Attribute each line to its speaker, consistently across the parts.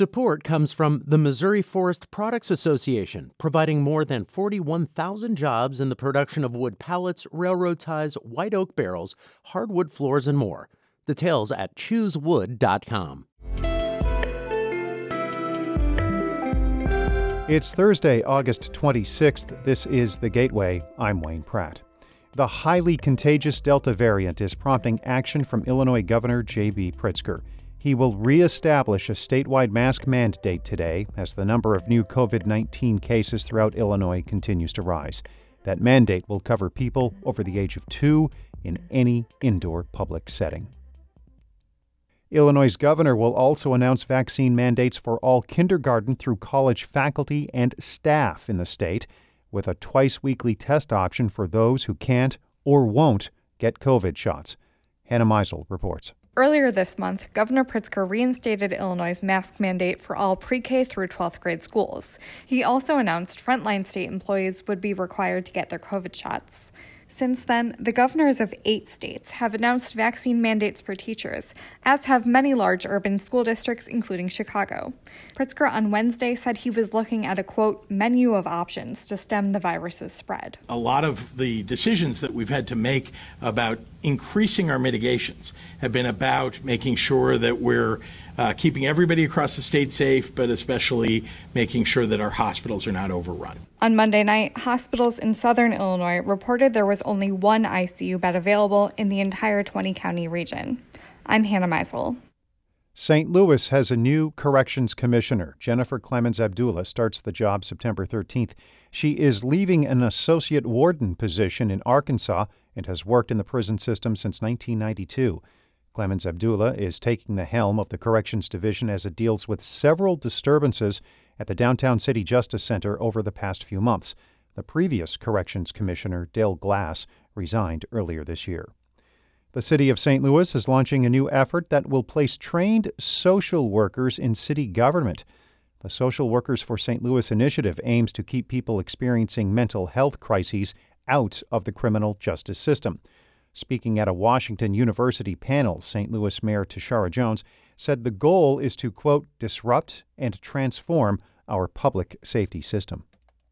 Speaker 1: Support comes from the Missouri Forest Products Association, providing more than 41,000 jobs in the production of wood pallets, railroad ties, white oak barrels, hardwood floors, and more. Details at choosewood.com.
Speaker 2: It's Thursday, August 26th. This is The Gateway. I'm Wayne Pratt. The highly contagious Delta variant is prompting action from Illinois Governor J.B. Pritzker. He will reestablish a statewide mask mandate today as the number of new COVID 19 cases throughout Illinois continues to rise. That mandate will cover people over the age of two in any indoor public setting. Illinois' governor will also announce vaccine mandates for all kindergarten through college faculty and staff in the state, with a twice weekly test option for those who can't or won't get COVID shots. Hannah Meisel reports.
Speaker 3: Earlier this month, Governor Pritzker reinstated Illinois' mask mandate for all pre K through 12th grade schools. He also announced frontline state employees would be required to get their COVID shots. Since then, the governors of eight states have announced vaccine mandates for teachers, as have many large urban school districts, including Chicago. Pritzker on Wednesday said he was looking at a quote, menu of options to stem the virus's spread.
Speaker 4: A lot of the decisions that we've had to make about increasing our mitigations have been about making sure that we're uh, keeping everybody across the state safe, but especially making sure that our hospitals are not overrun.
Speaker 3: On Monday night, hospitals in southern Illinois reported there was only one ICU bed available in the entire 20 county region. I'm Hannah Meisel.
Speaker 2: St. Louis has a new corrections commissioner. Jennifer Clemons Abdullah starts the job September 13th. She is leaving an associate warden position in Arkansas and has worked in the prison system since 1992. Clemons Abdullah is taking the helm of the Corrections Division as it deals with several disturbances at the Downtown City Justice Center over the past few months. The previous Corrections Commissioner, Dale Glass, resigned earlier this year. The City of St. Louis is launching a new effort that will place trained social workers in city government. The Social Workers for St. Louis initiative aims to keep people experiencing mental health crises out of the criminal justice system. Speaking at a Washington University panel, St. Louis Mayor Tishaura Jones said the goal is to, quote, disrupt and transform our public safety system.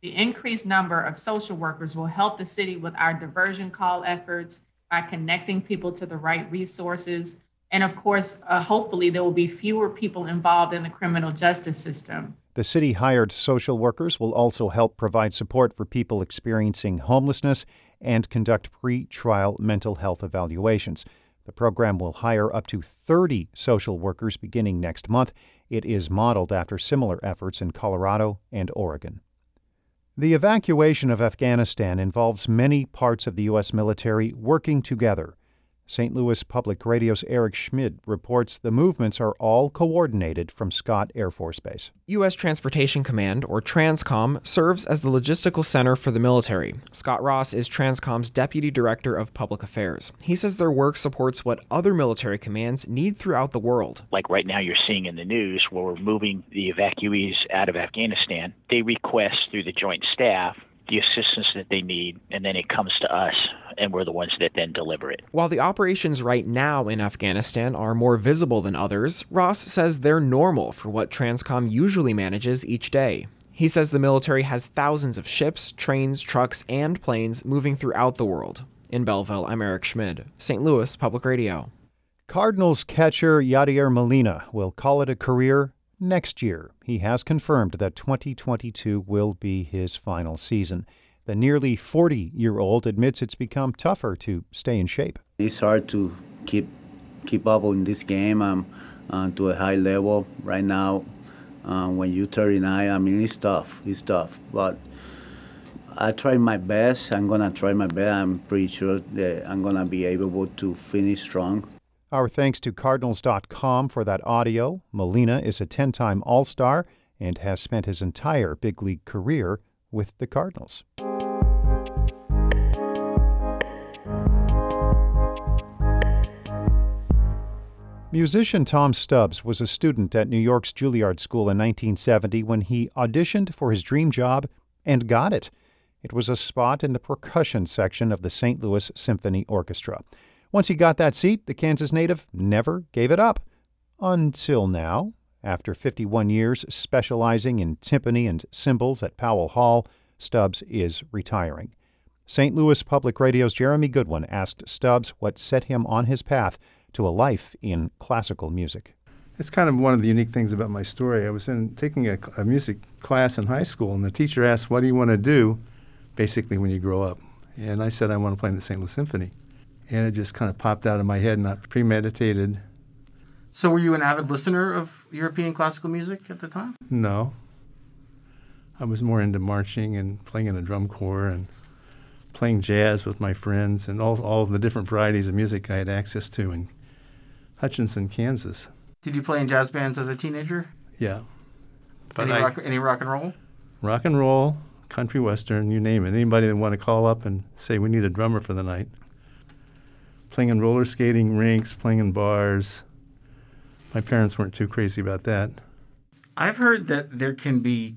Speaker 5: The increased number of social workers will help the city with our diversion call efforts by connecting people to the right resources. And of course, uh, hopefully, there will be fewer people involved in the criminal justice system.
Speaker 2: The city hired social workers will also help provide support for people experiencing homelessness and conduct pre trial mental health evaluations. The program will hire up to 30 social workers beginning next month. It is modeled after similar efforts in Colorado and Oregon. The evacuation of Afghanistan involves many parts of the U.S. military working together. St. Louis Public Radio's Eric Schmid reports the movements are all coordinated from Scott Air Force Base.
Speaker 6: U.S. Transportation Command, or TRANSCOM, serves as the logistical center for the military. Scott Ross is TRANSCOM's Deputy Director of Public Affairs. He says their work supports what other military commands need throughout the world.
Speaker 7: Like right now, you're seeing in the news where we're moving the evacuees out of Afghanistan. They request through the Joint Staff the assistance that they need, and then it comes to us, and we're the ones that then deliver it.
Speaker 6: While the operations right now in Afghanistan are more visible than others, Ross says they're normal for what Transcom usually manages each day. He says the military has thousands of ships, trains, trucks, and planes moving throughout the world. In Belleville, I'm Eric Schmid, St. Louis Public Radio.
Speaker 2: Cardinals catcher Yadier Molina will call it a career next year. He has confirmed that 2022 will be his final season. The nearly 40 year old admits it's become tougher to stay in shape.
Speaker 8: It's hard to keep keep up in this game um, uh, to a high level right now. Uh, when you're 39, I mean, it's tough. It's tough. But I try my best. I'm going to try my best. I'm pretty sure that I'm going to be able to finish strong.
Speaker 2: Our thanks to Cardinals.com for that audio. Molina is a 10 time All Star and has spent his entire big league career with the Cardinals. Musician Tom Stubbs was a student at New York's Juilliard School in 1970 when he auditioned for his dream job and got it. It was a spot in the percussion section of the St. Louis Symphony Orchestra. Once he got that seat, the Kansas native never gave it up. Until now, After 51 years specializing in timpani and cymbals at Powell Hall, Stubbs is retiring. St. Louis Public Radio's Jeremy Goodwin asked Stubbs what set him on his path to a life in classical music.
Speaker 9: It's kind of one of the unique things about my story. I was in taking a, a music class in high school, and the teacher asked, "What do you want to do, basically, when you grow up?" And I said, "I want to play in the St. Louis Symphony." And it just kind of popped out of my head, not premeditated.
Speaker 10: So, were you an avid listener of European classical music at the time?
Speaker 9: No. I was more into marching and playing in a drum corps and playing jazz with my friends and all, all of the different varieties of music I had access to in Hutchinson, Kansas.
Speaker 10: Did you play in jazz bands as a teenager?
Speaker 9: Yeah.
Speaker 10: Any,
Speaker 9: I-
Speaker 10: rock, any rock and roll?
Speaker 9: rock and roll, country western, you name it. Anybody that want to call up and say we need a drummer for the night. Playing in roller skating rinks, playing in bars. My parents weren't too crazy about that.
Speaker 10: I've heard that there can be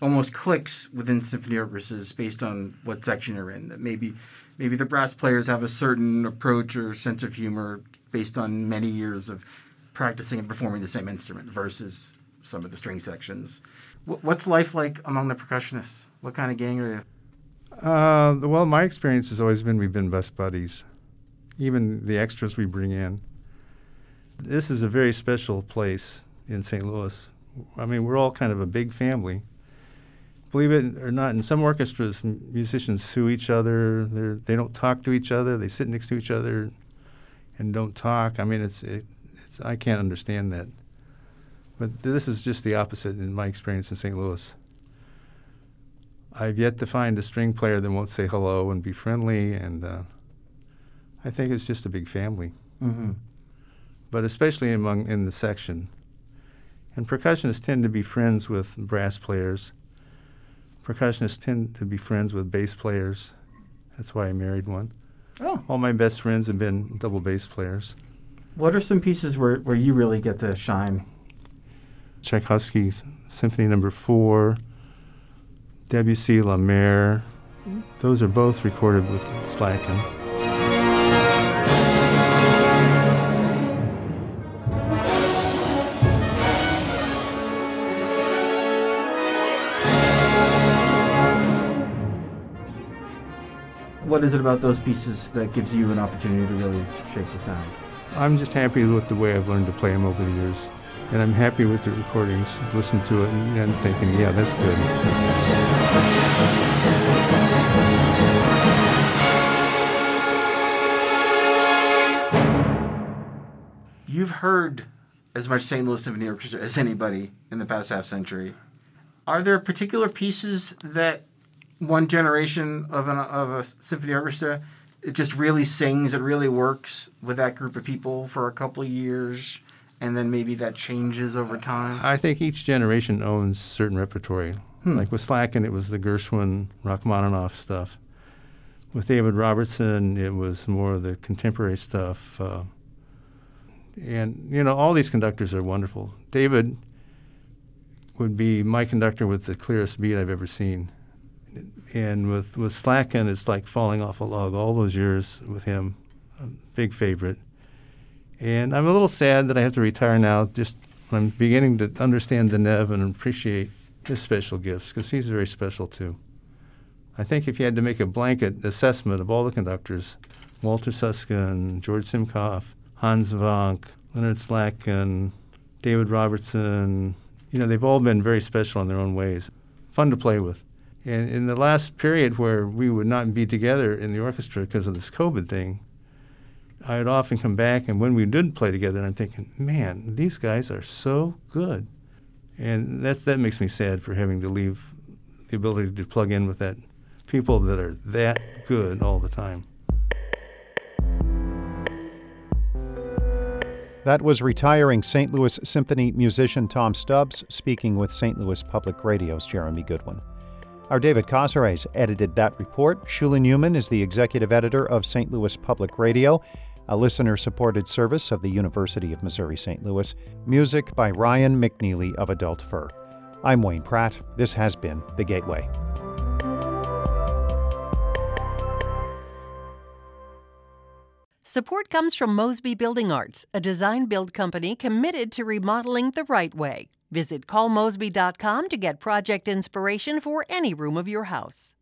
Speaker 10: almost cliques within symphony orchestras based on what section you're in. That maybe maybe the brass players have a certain approach or sense of humor based on many years of practicing and performing the same instrument versus some of the string sections. What's life like among the percussionists? What kind of gang are you?
Speaker 9: Uh, well, my experience has always been we've been best buddies, even the extras we bring in. This is a very special place in St. Louis. I mean, we're all kind of a big family. Believe it or not, in some orchestras, musicians sue each other. They're, they don't talk to each other. They sit next to each other and don't talk. I mean, it's, it, it's I can't understand that. But this is just the opposite in my experience in St. Louis. I've yet to find a string player that won't say hello and be friendly, and uh, I think it's just a big family.
Speaker 10: Mm-hmm.
Speaker 9: But especially among in the section, and percussionists tend to be friends with brass players. Percussionists tend to be friends with bass players. That's why I married one.
Speaker 10: Oh.
Speaker 9: All my best friends have been double bass players.
Speaker 10: What are some pieces where, where you really get to shine?
Speaker 9: Tchaikovsky Symphony Number Four, Debussy La Mer. Those are both recorded with Slatkin.
Speaker 10: What is it about those pieces that gives you an opportunity to really shape the sound?
Speaker 9: I'm just happy with the way I've learned to play them over the years. And I'm happy with the recordings. Listen to it and, and thinking, yeah, that's good.
Speaker 10: You've heard as much St. Louis Symphony Orchestra as anybody in the past half century. Are there particular pieces that one generation of, an, of a symphony orchestra it just really sings, it really works with that group of people for a couple of years, and then maybe that changes over time?
Speaker 9: I think each generation owns certain repertory. Like with Slatkin, it was the Gershwin, Rachmaninoff stuff. With David Robertson, it was more of the contemporary stuff. Uh, and, you know, all these conductors are wonderful. David would be my conductor with the clearest beat I've ever seen. And with, with Slatkin, it's like falling off a log. All those years with him, a big favorite. And I'm a little sad that I have to retire now. Just I'm beginning to understand Denève and appreciate his special gifts because he's very special too. I think if you had to make a blanket assessment of all the conductors, Walter Susskind, George Semkow, Hans Vonk, Leonard Slatkin, David Robertson, you know, they've all been very special in their own ways. Fun to play with. And in the last period where we would not be together in the orchestra because of this COVID thing, I'd often come back, and when we did play together, I'm thinking, man, these guys are so good. And that, that makes me sad for having to leave the ability to plug in with that people that are that good all the time.
Speaker 2: That was retiring St. Louis Symphony musician Tom Stubbs speaking with St. Louis Public Radio's Jeremy Goodwin. Our David Cazares edited that report. Shula Neuman is the executive editor of St. Louis Public Radio, a listener supported service of the University of Missouri St. Louis. Music by Ryan McNeely of Adult Fur. I'm Wayne Pratt. This has been The Gateway.
Speaker 11: Support comes from Mosby Building Arts, a design build company committed to remodeling the right way. Visit callmosby.com to get project inspiration for any room of your house.